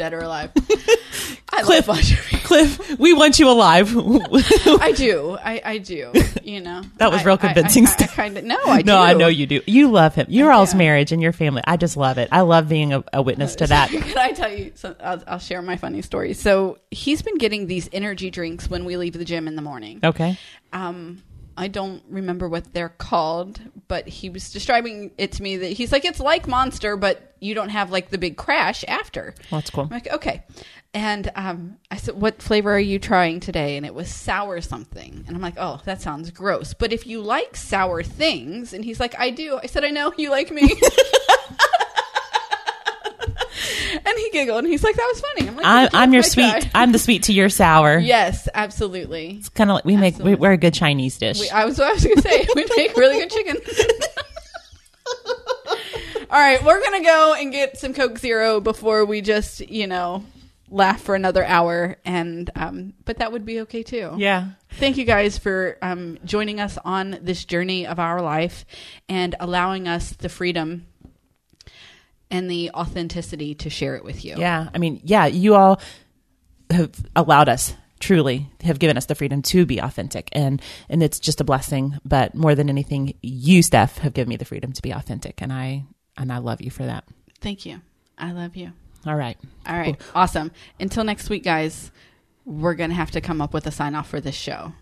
dead or alive. (laughs) I Cliff. (laughs) Cliff, we want you alive. I do. I, I do. You know, (laughs) That was I- real convincing I, I, stuff. kind of no. I do. no, I know you do. You love him. Your all's do. marriage and your family. I just love it. I love being a, a witness to that. Can I tell you? I'll, I'll share my funny story. So he's been getting these energy drinks when we leave the gym in the morning. Okay. um I don't remember what they're called, but he was describing it to me that he's like it's like Monster, but you don't have like the big crash after. Well, that's cool. I'm like, okay. And um, I said, "What flavor are you trying today?" And it was sour something. And I'm like, "Oh, that sounds gross." But if you like sour things, and he's like, "I do," I said, "I know you like me." (laughs) and he giggled, and he's like, "That was funny." I'm like, I'm, I'm your sweet. tried." I'm the sweet to your sour. Yes, absolutely. It's kind of like we make. we, we're a good Chinese dish. We, I was what I was going to say. (laughs) We make really good chicken. (laughs) All right, we're going to go and get some Coke Zero before we just, you know, laugh for another hour and um but that would be okay too. yeah. Thank you guys for um joining us on this journey of our life and allowing us the freedom and the authenticity to share it with you. Yeah. I mean, yeah. You all have allowed us truly have given us the freedom to be authentic and and it's just a blessing but more than anything you steph have given me the freedom to be authentic and i and i love you for that Thank you. I love you. all right All right. Awesome. Until next week, guys, we're going to have to come up with a sign off for this show.